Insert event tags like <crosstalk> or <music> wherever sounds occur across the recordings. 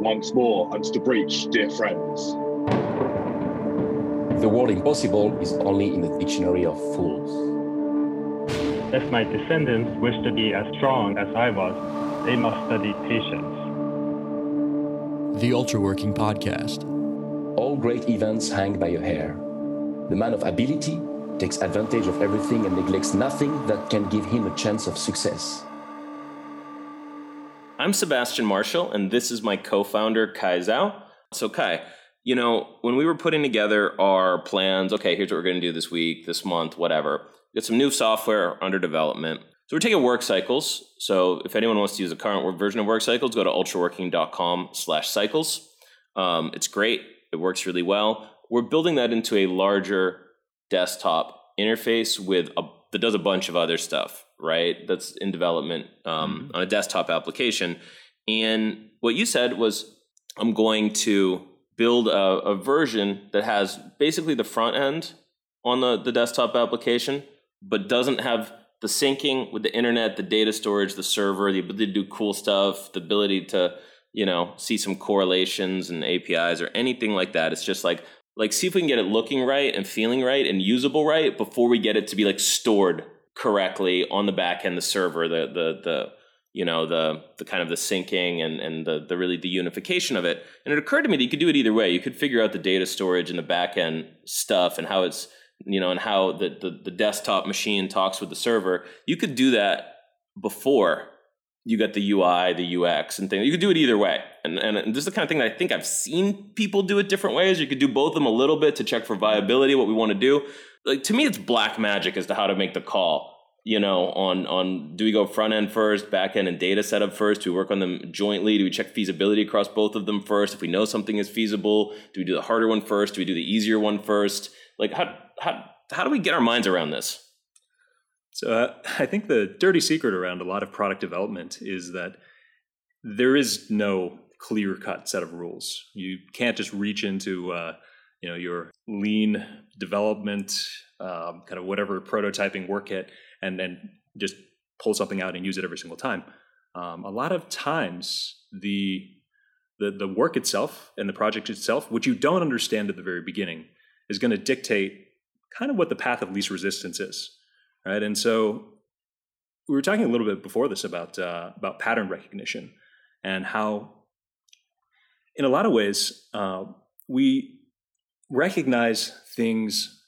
once more under the breach, dear friends. The word impossible is only in the dictionary of fools. If my descendants wish to be as strong as I was, they must study patience. The Ultraworking Podcast. All great events hang by a hair. The man of ability takes advantage of everything and neglects nothing that can give him a chance of success. I'm Sebastian Marshall, and this is my co founder, Kai Zau. So, Kai, you know, when we were putting together our plans, okay, here's what we're going to do this week, this month, whatever, got some new software under development. So we're taking work cycles. So if anyone wants to use a current version of work cycles, go to ultraworking.com slash cycles. Um, it's great. It works really well. We're building that into a larger desktop interface with a, that does a bunch of other stuff, right? That's in development um, mm-hmm. on a desktop application. And what you said was, I'm going to build a, a version that has basically the front end on the, the desktop application, but doesn't have the syncing with the internet, the data storage, the server, the ability to do cool stuff, the ability to, you know, see some correlations and APIs or anything like that. It's just like like see if we can get it looking right and feeling right and usable right before we get it to be like stored correctly on the back end, the server, the the the you know the the kind of the syncing and and the the really the unification of it. And it occurred to me that you could do it either way. You could figure out the data storage and the back end stuff and how it's you know and how the, the the desktop machine talks with the server. You could do that before you got the UI, the UX, and things. You could do it either way. And, and, and, this is the kind of thing that I think I've seen people do it different ways. You could do both of them a little bit to check for viability, what we want to do. Like to me, it's black magic as to how to make the call you know, on on do we go front end first, back end and data setup first? Do we work on them jointly? Do we check feasibility across both of them first? If we know something is feasible, do we do the harder one first? Do we do the easier one first? Like how how how do we get our minds around this? So uh, <laughs> I think the dirty secret around a lot of product development is that there is no clear cut set of rules. You can't just reach into uh, you know your lean development um, kind of whatever prototyping work kit and then just pull something out and use it every single time. Um, a lot of times, the, the the work itself and the project itself, which you don't understand at the very beginning, is going to dictate kind of what the path of least resistance is, right? And so we were talking a little bit before this about uh, about pattern recognition and how, in a lot of ways, uh, we recognize things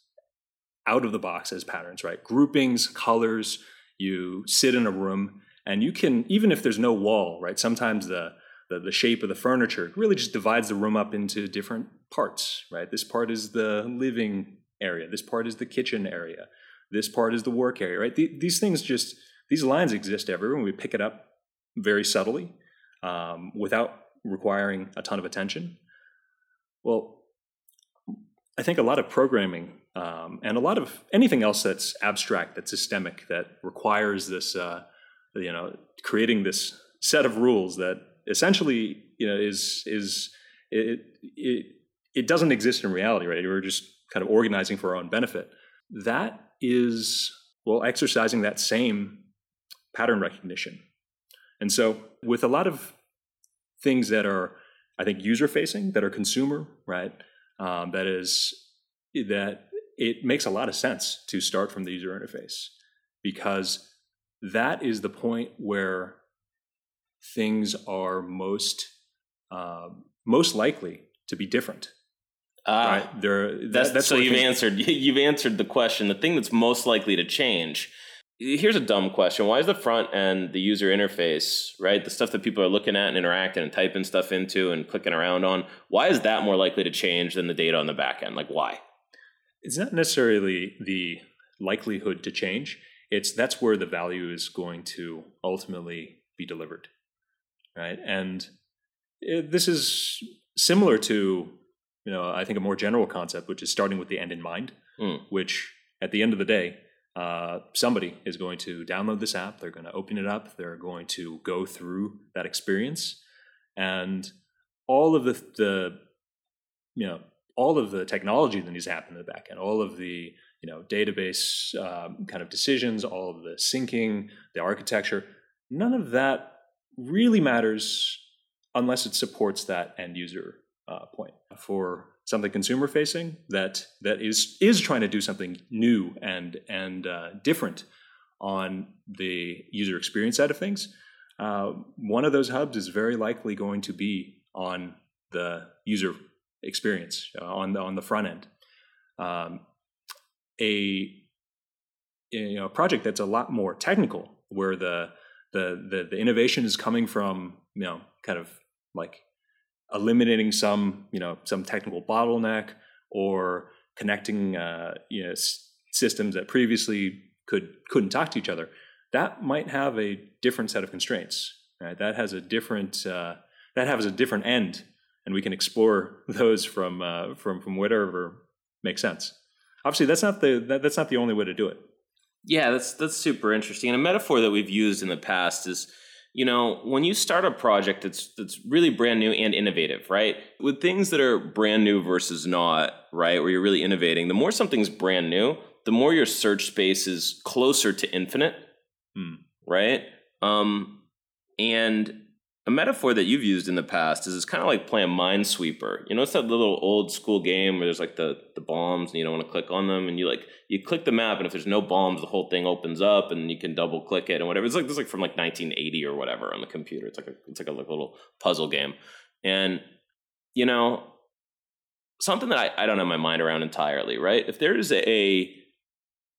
out of the box as patterns, right? Groupings, colors, you sit in a room and you can, even if there's no wall, right? Sometimes the, the, the shape of the furniture really just divides the room up into different parts, right? This part is the living area. This part is the kitchen area. This part is the work area, right? The, these things just, these lines exist everywhere and we pick it up very subtly um, without requiring a ton of attention. Well, I think a lot of programming um, and a lot of anything else that's abstract, that's systemic, that requires this, uh, you know, creating this set of rules that essentially, you know, is is it it it doesn't exist in reality, right? We're just kind of organizing for our own benefit. That is well, exercising that same pattern recognition, and so with a lot of things that are, I think, user facing, that are consumer, right? Um, that is that it makes a lot of sense to start from the user interface because that is the point where things are most uh, most likely to be different. Ah, right? There, that, that's, that's so you've answered. <laughs> You've answered the question. The thing that's most likely to change. Here's a dumb question: Why is the front end, the user interface, right, the stuff that people are looking at and interacting and typing stuff into and clicking around on? Why is that more likely to change than the data on the back end? Like, why? it's not necessarily the likelihood to change. It's that's where the value is going to ultimately be delivered, right? And it, this is similar to you know I think a more general concept, which is starting with the end in mind. Mm. Which at the end of the day, uh, somebody is going to download this app. They're going to open it up. They're going to go through that experience, and all of the the you know all of the technology that needs to happen in the backend, all of the you know database um, kind of decisions, all of the syncing, the architecture, none of that really matters unless it supports that end user uh, point. For something consumer facing that that is is trying to do something new and and uh, different on the user experience side of things, uh, one of those hubs is very likely going to be on the user experience uh, on the on the front end. Um, a you know a project that's a lot more technical, where the the the, the innovation is coming from you know kind of like eliminating some you know some technical bottleneck or connecting uh, you know s- systems that previously could couldn't talk to each other that might have a different set of constraints right? That has a different uh, that has a different end and we can explore <laughs> those from uh, from from whatever makes sense. Obviously that's not the that, that's not the only way to do it. Yeah, that's that's super interesting. And a metaphor that we've used in the past is, you know, when you start a project that's that's really brand new and innovative, right? With things that are brand new versus not, right, where you're really innovating, the more something's brand new, the more your search space is closer to infinite, Hmm. right? Um, and a metaphor that you've used in the past is it's kind of like playing Minesweeper. You know, it's that little old school game where there's like the the bombs and you don't want to click on them, and you like you click the map, and if there's no bombs, the whole thing opens up, and you can double click it and whatever. It's like this is like from like 1980 or whatever on the computer. It's like a it's like a little puzzle game, and you know something that I, I don't have my mind around entirely. Right? If there's a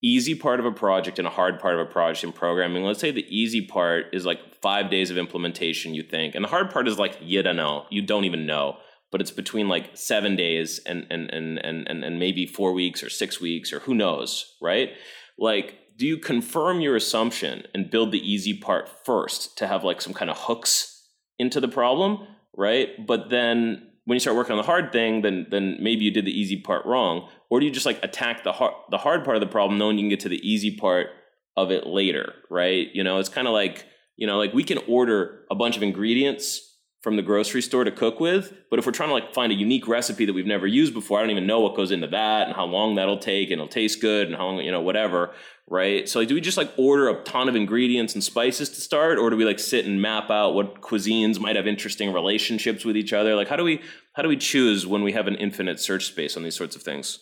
easy part of a project and a hard part of a project in programming. Let's say the easy part is like five days of implementation, you think, and the hard part is like you don't know, you don't even know, but it's between like seven days and and and and and, and maybe four weeks or six weeks or who knows, right? Like, do you confirm your assumption and build the easy part first to have like some kind of hooks into the problem, right? But then when you start working on the hard thing, then then maybe you did the easy part wrong, or do you just like attack the hard the hard part of the problem, knowing you can get to the easy part of it later, right? You know, it's kind of like you know, like we can order a bunch of ingredients from the grocery store to cook with, but if we're trying to like find a unique recipe that we've never used before, I don't even know what goes into that and how long that'll take, and it'll taste good and how long you know whatever, right? So like, do we just like order a ton of ingredients and spices to start, or do we like sit and map out what cuisines might have interesting relationships with each other? Like, how do we how do we choose when we have an infinite search space on these sorts of things?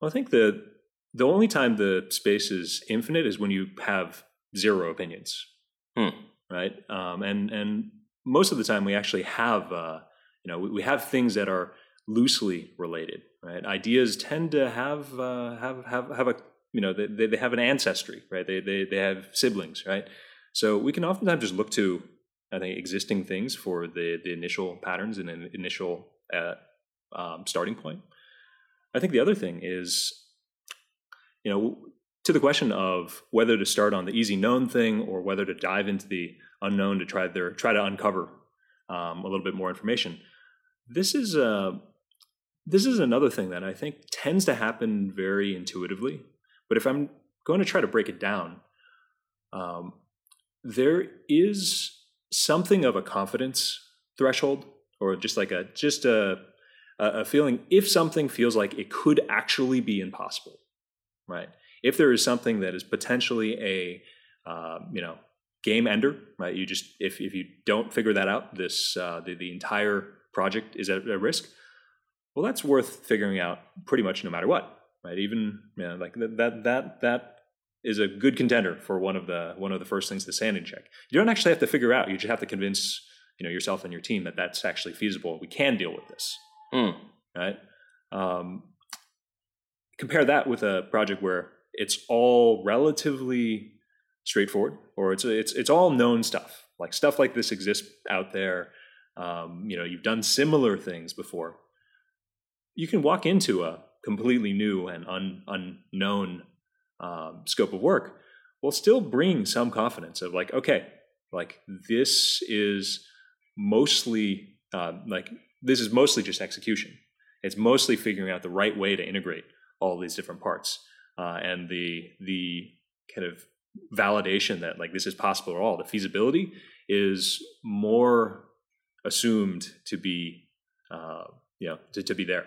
Well, I think the the only time the space is infinite is when you have zero opinions, Hmm. right? Um, and and most of the time we actually have uh, you know we, we have things that are loosely related, right? Ideas tend to have uh, have have have a you know they they have an ancestry, right? They they they have siblings, right? So we can oftentimes just look to I think existing things for the the initial patterns and an initial uh, um, starting point. I think the other thing is, you know, to the question of whether to start on the easy known thing or whether to dive into the unknown to try their try to uncover um, a little bit more information. This is uh, this is another thing that I think tends to happen very intuitively. But if I'm going to try to break it down, um, there is something of a confidence threshold, or just like a just a a feeling if something feels like it could actually be impossible, right? If there is something that is potentially a uh, you know game ender, right? You just if if you don't figure that out, this uh, the the entire project is at, at risk. Well, that's worth figuring out pretty much no matter what, right? Even you know, like that that that that is a good contender for one of the one of the first things to sanity check. You don't actually have to figure out; you just have to convince you know yourself and your team that that's actually feasible. We can deal with this, Hmm. right? Um, compare that with a project where it's all relatively straightforward, or it's it's it's all known stuff. Like stuff like this exists out there. Um, you know, you've done similar things before. You can walk into a completely new and un, unknown um, scope of work while still bringing some confidence of like, okay, like this is mostly uh, like this is mostly just execution. It's mostly figuring out the right way to integrate all these different parts uh, and the the kind of validation that like this is possible at all. The feasibility is more assumed to be uh, you know to, to be there.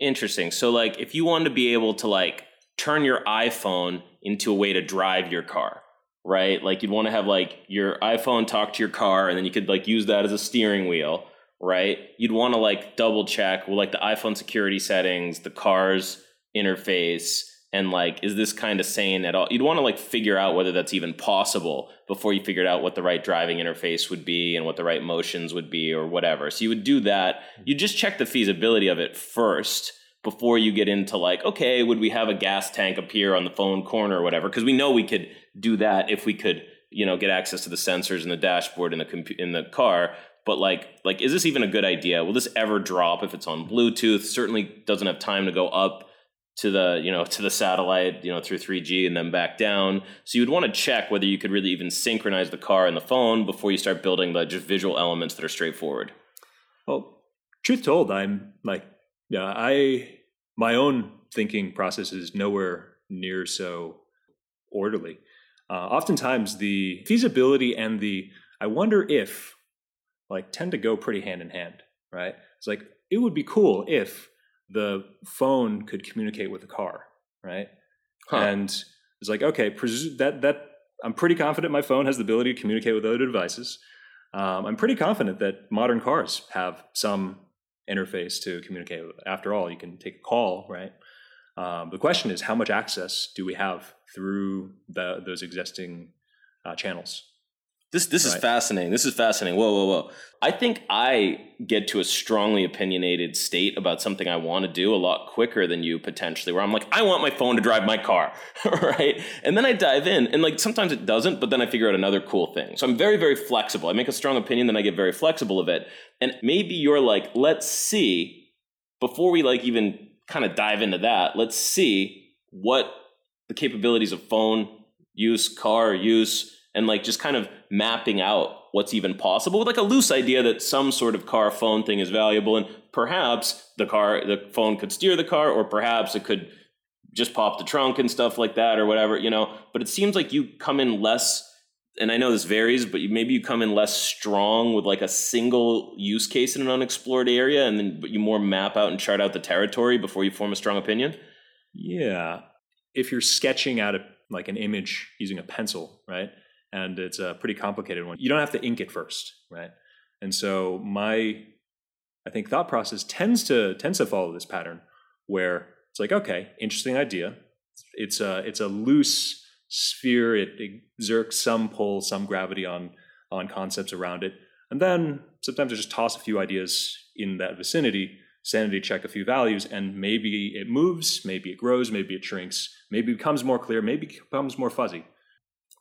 Interesting. So like if you wanted to be able to like turn your iPhone into a way to drive your car, right? Like you'd want to have like your iPhone talk to your car and then you could like use that as a steering wheel, right? You'd want to like double check well like the iPhone security settings, the car's interface, and like is this kind of sane at all? You'd want to like figure out whether that's even possible before you figured out what the right driving interface would be and what the right motions would be or whatever. So you would do that. You just check the feasibility of it first before you get into like, okay, would we have a gas tank appear on the phone corner or whatever? Because we know we could do that if we could, you know, get access to the sensors in the dashboard in the compu- in the car. But like, like, is this even a good idea? Will this ever drop if it's on Bluetooth? Certainly doesn't have time to go up to the you know to the satellite you know through 3G and then back down. So you would want to check whether you could really even synchronize the car and the phone before you start building the just visual elements that are straightforward. Well, truth told, I'm like, yeah, I my own thinking process is nowhere near so orderly. Uh, oftentimes, the feasibility and the I wonder if like tend to go pretty hand in hand, right? It's like it would be cool if the phone could communicate with the car, right? Huh. And it's like, okay, presu- that that I'm pretty confident my phone has the ability to communicate with other devices. Um, I'm pretty confident that modern cars have some interface to communicate with. After all, you can take a call, right? Um, the question is, how much access do we have through the, those existing uh, channels? This this is fascinating. This is fascinating. Whoa, whoa, whoa. I think I get to a strongly opinionated state about something I want to do a lot quicker than you potentially, where I'm like, I want my phone to drive my car, <laughs> right? And then I dive in, and like sometimes it doesn't, but then I figure out another cool thing. So I'm very, very flexible. I make a strong opinion, then I get very flexible of it. And maybe you're like, let's see, before we like even kind of dive into that, let's see what the capabilities of phone use, car use, and like just kind of mapping out what's even possible with like a loose idea that some sort of car phone thing is valuable and perhaps the car the phone could steer the car or perhaps it could just pop the trunk and stuff like that or whatever you know but it seems like you come in less and i know this varies but maybe you come in less strong with like a single use case in an unexplored area and then but you more map out and chart out the territory before you form a strong opinion Yeah. If you're sketching out a, like an image using a pencil, right? And it's a pretty complicated one, you don't have to ink it first, right? And so my, I think thought process tends to tends to follow this pattern where it's like, okay, interesting idea. It's a it's a loose sphere. It exerts some pull, some gravity on on concepts around it, and then sometimes I just toss a few ideas in that vicinity sanity check a few values and maybe it moves maybe it grows maybe it shrinks maybe it becomes more clear maybe it becomes more fuzzy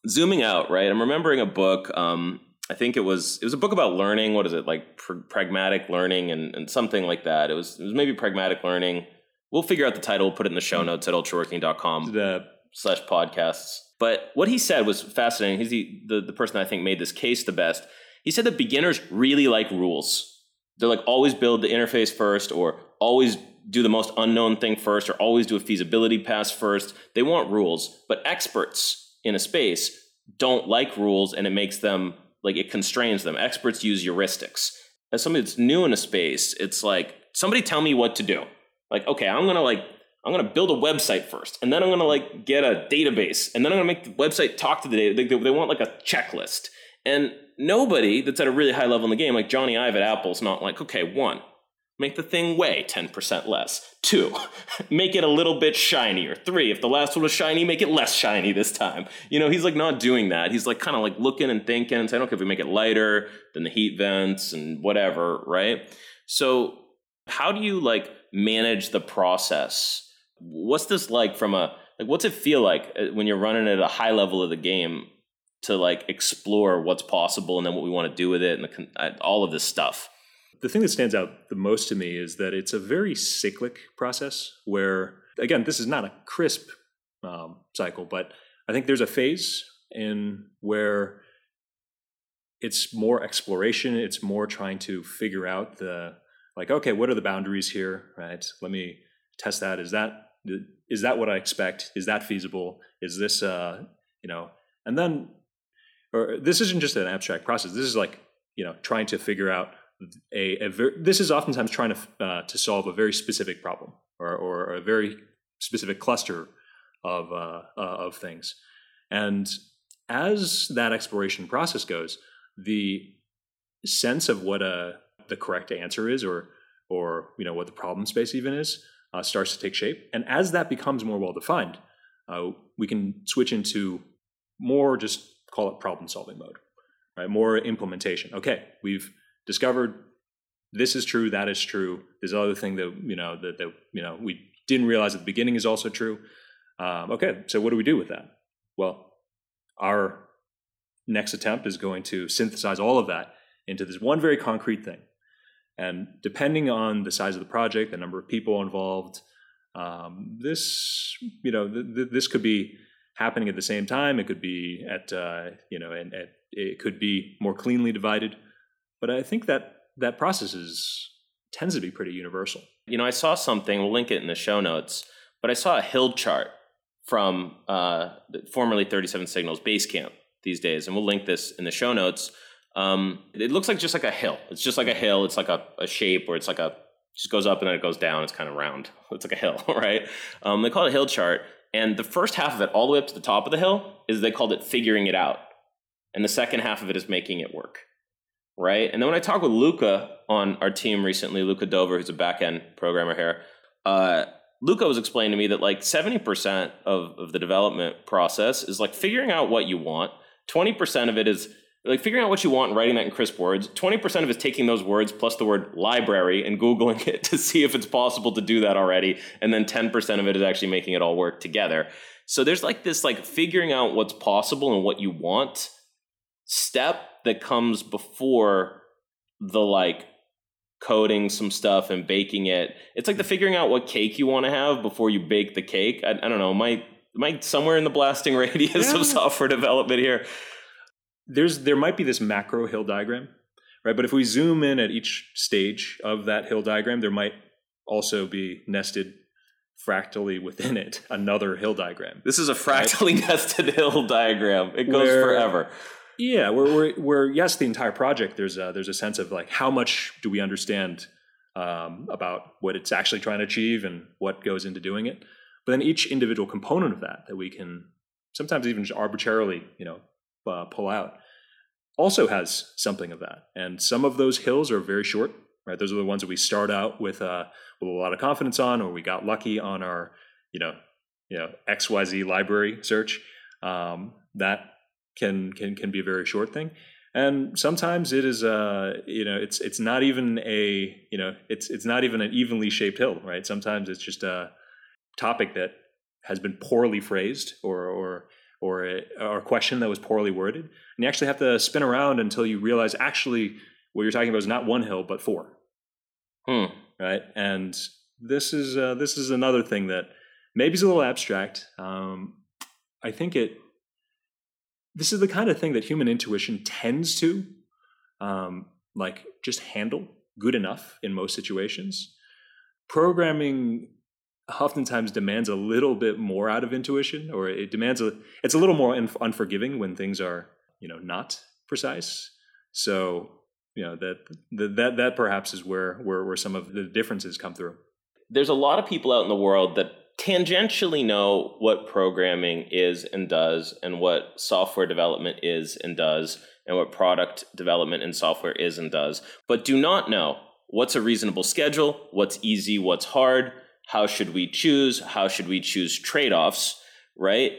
zooming out right i'm remembering a book um i think it was it was a book about learning what is it like pr- pragmatic learning and, and something like that. It was it was maybe pragmatic learning. We'll figure out the title we'll put it in the show notes at ultraworking.com the slash podcasts. But what he said was fascinating he's the, the, the person i think made this case the best. He said that beginners really like rules. They're like always build the interface first or always do the most unknown thing first or always do a feasibility pass first. They want rules but experts in a space don't like rules and it makes them like it constrains them. Experts use heuristics. As somebody that's new in a space it's like somebody tell me what to do. Like okay i'm gonna like i'm gonna build a website first and then i'm gonna like get a database and then i'm gonna make the website talk to the data they, they want like a checklist. And nobody that's at a really high level in the game, like Jony Ive at Apple's not like, okay, one, make the thing weigh 10% less. Two, <laughs> make it a little bit shinier. Three, if the last one was shiny, make it less shiny this time. You know, he's like not doing that. He's like kind of like looking and thinking and saying, okay, if we make it lighter than the heat vents and whatever, right? So how do you like manage the process? What's this like from a like what's it feel like uh, when you're running at a high level of the game to like explore what's possible and then what we want to do with it and the, uh, all of this stuff. The thing that stands out the most to me is that it's a very cyclic process where again this is not a crisp um, cycle but i think there's a phase in where it's more exploration it's more trying to figure out the like okay what are the boundaries here right? Let me test that. Is that is that what i expect? Is that feasible? Is this uh you know and then or this isn't just an abstract process. This is like you know trying to figure out a, a ver- this is oftentimes trying to uh, to solve a very specific problem or, or a very specific cluster of uh, uh, of things and as that exploration process goes, the sense of what a the correct answer is, or or you know what the problem space even is, uh, starts to take shape. And as that becomes more well defined, uh, we can switch into more just call it problem solving mode, right? More implementation. Okay, we've discovered this is true, that is true. There's other thing that you know that, that you know we didn't realize at the beginning is also true. Um, okay, so what do we do with that? Well, our next attempt is going to synthesize all of that into this one very concrete thing. And depending on the size of the project, the number of people involved, um, this you know th- th- this could be happening at the same time. It could be at uh, you know and it could be more cleanly divided. But I think that that process is tends to be pretty universal. You know, I saw something. We'll link it in the show notes. But I saw a hill chart from uh, formerly 37 Signals Basecamp these days, and we'll link this in the show notes. Um, it looks like just like a hill. It's just like a hill. It's like a, a shape where it's like a just goes up and then it goes down. It's kind of round. <laughs> It's like a hill, <laughs> right? Um, they call it a hill chart, and the first half of it, all the way up to the top of the hill, is they called it figuring it out, and the second half of it is making it work, right? And then when I talked with Luca on our team recently, Luca Dover, who's a back end programmer here, uh, Luca was explaining to me that like 70% of, of the development process is like figuring out what you want. 20% of it is like figuring out what you want and writing that in crisp words. 20% of it is taking those words plus the word library and Googling <laughs> it to see if it's possible to do that already. And then 10% of it is actually making it all work together. So there's like this like figuring out what's possible and what you want step that comes before the like coding some stuff and baking it. It's like the figuring out what cake you want to have before you bake the cake. I, I don't know. Might might somewhere in the blasting <laughs> radius yeah. of software development here. There's there might be this macro hill diagram, right? But if we zoom in at each stage of that hill diagram, there might also be nested fractally within it another hill diagram. This is a fractally right? <laughs> nested hill diagram. It goes Where, forever. Yeah, where, where, yes, the entire project there's a, there's a sense of like how much do we understand um, about what it's actually trying to achieve and what goes into doing it. But then each individual component of that that we can sometimes even just arbitrarily, you know, uh, pull out also has something of that. And some of those hills are very short, right? Those are the ones that we start out with uh, with a lot of confidence on, or we got lucky on our, you know, you know XYZ library search. Um, that can can can be a very short thing. And sometimes it is uh you know it's it's not even a you know it's it's not even an evenly shaped hill right? Sometimes it's just a topic that has been poorly phrased or or or a, or a question that was poorly worded. And you actually have to spin around until you realize actually what you're talking about is not one hill but four. Hmm. right? And this is uh, this is another thing that maybe is a little abstract. Um, i think it this is the kind of thing that human intuition tends to um, like just handle good enough in most situations. Programming oftentimes demands a little bit more out of intuition or it demands a it's a little more unforgiving when things are you know not precise. So you know that that that perhaps is where where where some of the differences come through. There's a lot of people out in the world that tangentially know what programming is and does, and what software development is and does, and what product development and software is and does, but do not know what's a reasonable schedule, what's easy, what's hard, how should we choose, how should we choose trade offs, right?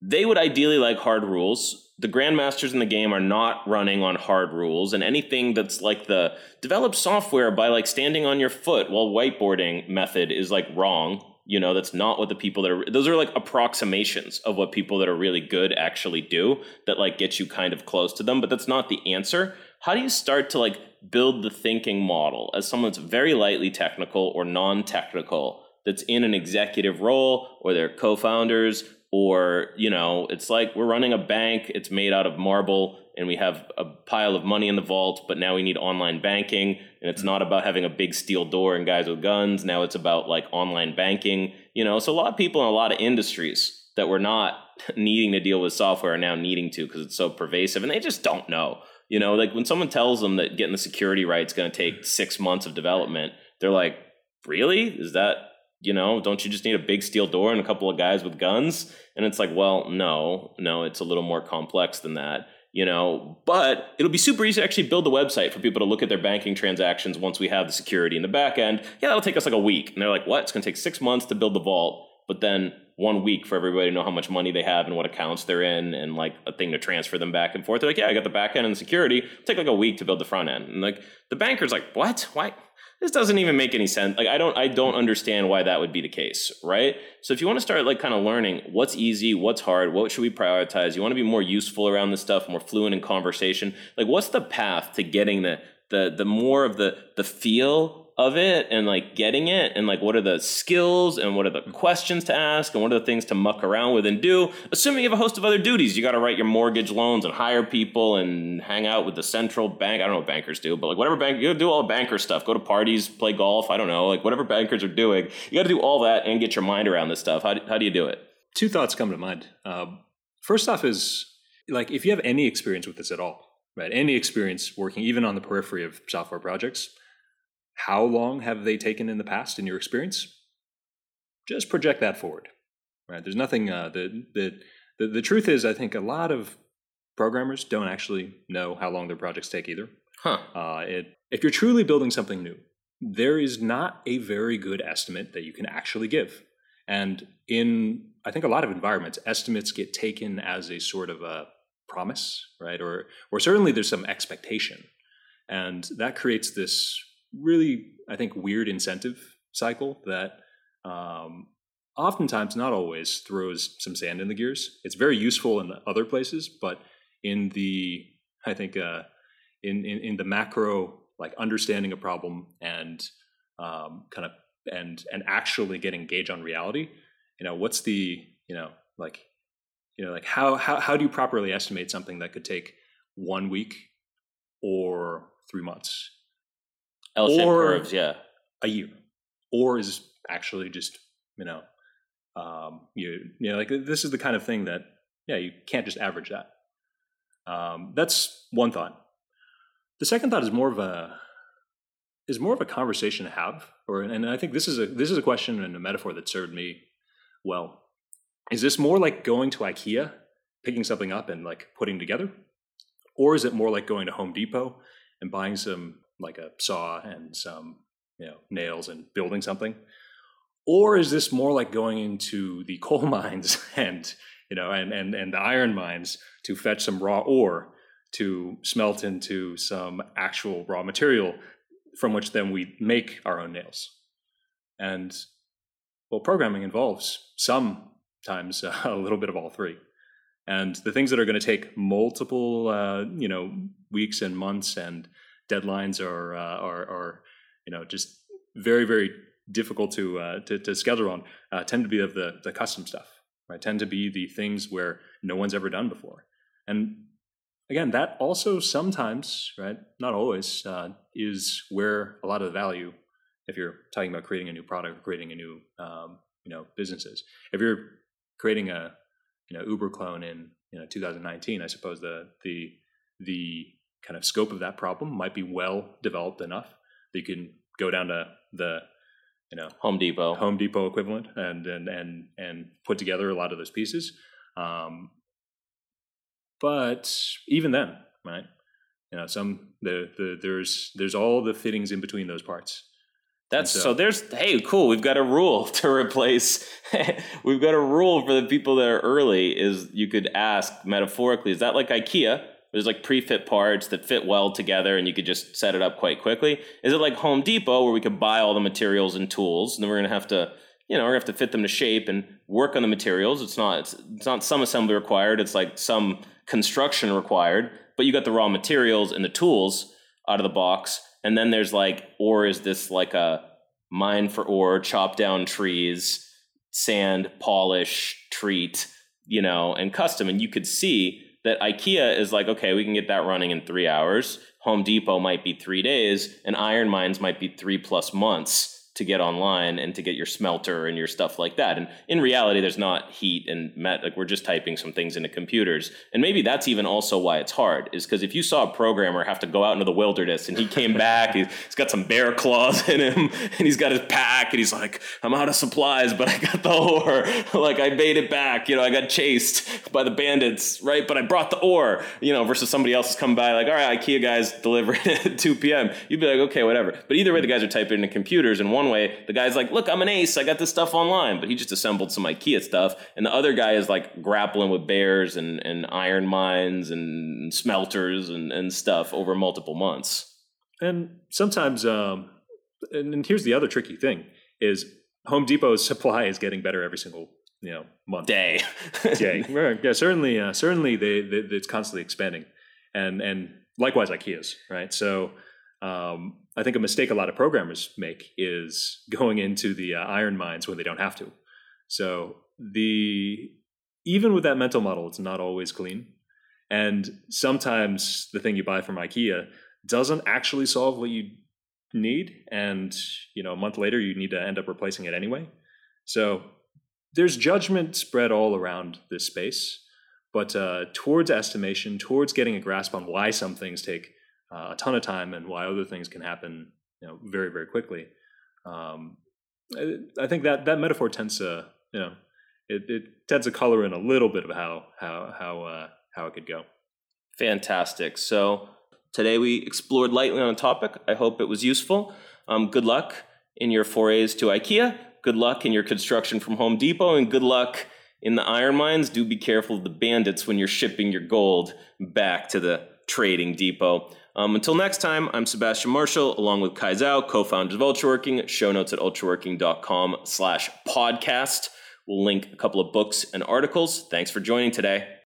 They would ideally like hard rules. The grandmasters in the game are not running on hard rules, and anything that's like the develop software by like standing on your foot while whiteboarding method is like wrong you know that's not what the people that are those are like approximations of what people that are really good actually do that like get you kind of close to them but that's not the answer. How do you start to like build the thinking model as someone that's very lightly technical or non-technical that's in an executive role or they're co-founders or you know it's like we're running a bank it's made out of marble and we have a pile of money in the vault but now we need online banking and it's not about having a big steel door and guys with guns now it's about like online banking you know? So a lot of people in a lot of industries that were not <laughs> needing to deal with software are now needing to because it's so pervasive and they just don't know you know? Like when someone tells them that getting the security right is going to take six months of development they're like really? Is that you know, don't you just need a big steel door and a couple of guys with guns? And it's like, well, no, no, it's a little more complex than that, you know, but it'll be super easy to actually build the website for people to look at their banking transactions once we have the security in the back end. Yeah, that'll take us like a week. And they're like, what? It's going to take six months to build the vault, but then one week for everybody to know how much money they have and what accounts they're in and like a thing to transfer them back and forth. They're like, yeah, I got the back end and the security. It'll take like a week to build the front end. And like the banker's like, what? Why? This doesn't even make any sense. Like I don't I don't understand why that would be the case, right? So if you want to start like kind of learning what's easy, what's hard, what should we prioritize? You want to be more useful around this stuff, more fluent in conversation. Like what's the path to getting the the the more of the the feel of it and like getting it and like what are the skills and what are the questions to ask and what are the things to muck around with and do assuming you have a host of other duties. You got to write your mortgage loans and hire people and hang out with the central bank. I don't know what bankers do but like whatever bank you do all the banker stuff. Go to parties play golf i don't know like whatever bankers are doing. You got to do all that and get your mind around this stuff. How do, how do you do it? Two thoughts come to mind. Um, first off is like if you have any experience with this at all right any experience working even on the periphery of software projects how long have they taken in the past in your experience? Just project that forward. Right? There's nothing uh, that that the, the truth is, I think a lot of programmers don't actually know how long their projects take either. huh Uh, it, if you're truly building something new, there is not a very good estimate that you can actually give. And in, I think, a lot of environments, estimates get taken as a sort of a promise, right? Or, or certainly there's some expectation, and that creates this really, I think, weird incentive cycle that um, oftentimes, not always, throws some sand in the gears. It's very useful in other places, but in the, I think, uh, in, in, in the macro, like understanding a problem and um, kind of and and actually getting gauge on reality, you know, what's the you know like you know like how how how do you properly estimate something that could take one week or three months l-shaped Or- curves yeah a year, or is actually just you know, um, you you know, like this is the kind of thing that yeah, you can't just average that. Um, that's one thought. The second thought is more of a is more of a conversation to have, or and I think this is a this is a question and a metaphor that served me well. Is this more like going to IKEA, picking something up and like putting together, or is it more like going to Home Depot and buying some like a saw and some you know nails and building something? Or is this more like going into the <laughs> coal mines and you know and and, and the iron mines to fetch some raw ore to smelt into some actual raw material from which then we make our own nails? And well programming involves sometimes <laughs> a little bit of all three. And the things that are going to take multiple uh, you know weeks and months and deadlines are uh, are, are you know just very very difficult to uh, to, to schedule on uh, tend to be of the the custom stuff right? Tend to be the things where no one's ever done before. And again that also sometimes right not always uh, is where a lot of the value if you're talking about creating a new product or creating a new um, you know businesses. If you're creating a you know uber clone in you know 2019 i suppose the the the kind of scope of that problem might be well developed enough that you can go down to the you know home depot Home Depot equivalent and and and and put together a lot of those pieces. Um, but even then, right? You know, some the, the there's there's all the fittings in between those parts. That's so- so, there's hey cool we've got a rule <laughs> to replace we've got a rule for the people that are early is you could ask metaphorically is that like IKEA there's like pre-fit parts that fit well together and you could just set it up quite quickly. Is it like Home Depot where we could buy all the materials and tools and then we're gonna have to you know we're gonna have to fit them to shape and work on the materials? It's not it's, it's not some assembly required it's like some construction required but you got the raw materials and the tools out of the box and then there's like or is this like a mine for ore chop down trees sand polish treat you know and custom and you could see that ikea is like okay we can get that running in three hours. Home depot might be three days and iron mines might be three plus months to get online and to get your smelter and your stuff like that. And in reality, there's not heat and met, like we're just typing some things into computers. And maybe that's even also why it's hard is because if you saw a programmer have to go out into the wilderness and he came back, <laughs> he's got some bear claws in him and he's got his pack and he's like, I'm out of supplies, but I got the ore. <laughs> like I made it back. You know, I got chased by the bandits, right? But I brought the ore, you know, versus somebody else is coming by like, all right, IKEA guys deliver it at <laughs> 2 p.m. You'd be like, okay, whatever. But either way, the guys are typing into computers and one one way, the guy's like, look, I'm an ace. I got this stuff online, but he just assembled some IKEA stuff. And the other guy is like grappling with bears and, and iron mines and smelters and, and stuff over multiple months. And sometimes, um, and, and here's the other tricky thing is Home Depot's supply is getting better every single you know month day <laughs> <laughs> day yeah certainly uh, certainly they, they, it's constantly expanding and and likewise ikea's right so um, I think a mistake a lot of programmers make is going into the uh, iron mines when they don't have to. So the even with that mental model, it's not always clean, and sometimes the thing you buy from IKEA doesn't actually solve what you need, and you know a month later you need to end up replacing it anyway. So there's judgment spread all around this space, but uh, towards estimation, towards getting a grasp on why some things take uh, a ton of time and why other things can happen you know very very quickly. Um, I, I, think that that metaphor tends to you know it, it, tends to color in a little bit of how how how uh, how it could go. Fantastic. So today we explored lightly on a topic. I hope it was useful. Um, good luck in your forays to ikea. Good luck in your construction from home depot and good luck in the iron mines. Do be careful of the bandits when you're shipping your gold back to the trading depot um, until next time, I'm Sebastian Marshall, along with Kai Zau, co-founder of Ultraworking. Show notes at ultraworking.com slash podcast. We'll link a couple of books and articles. Thanks for joining today.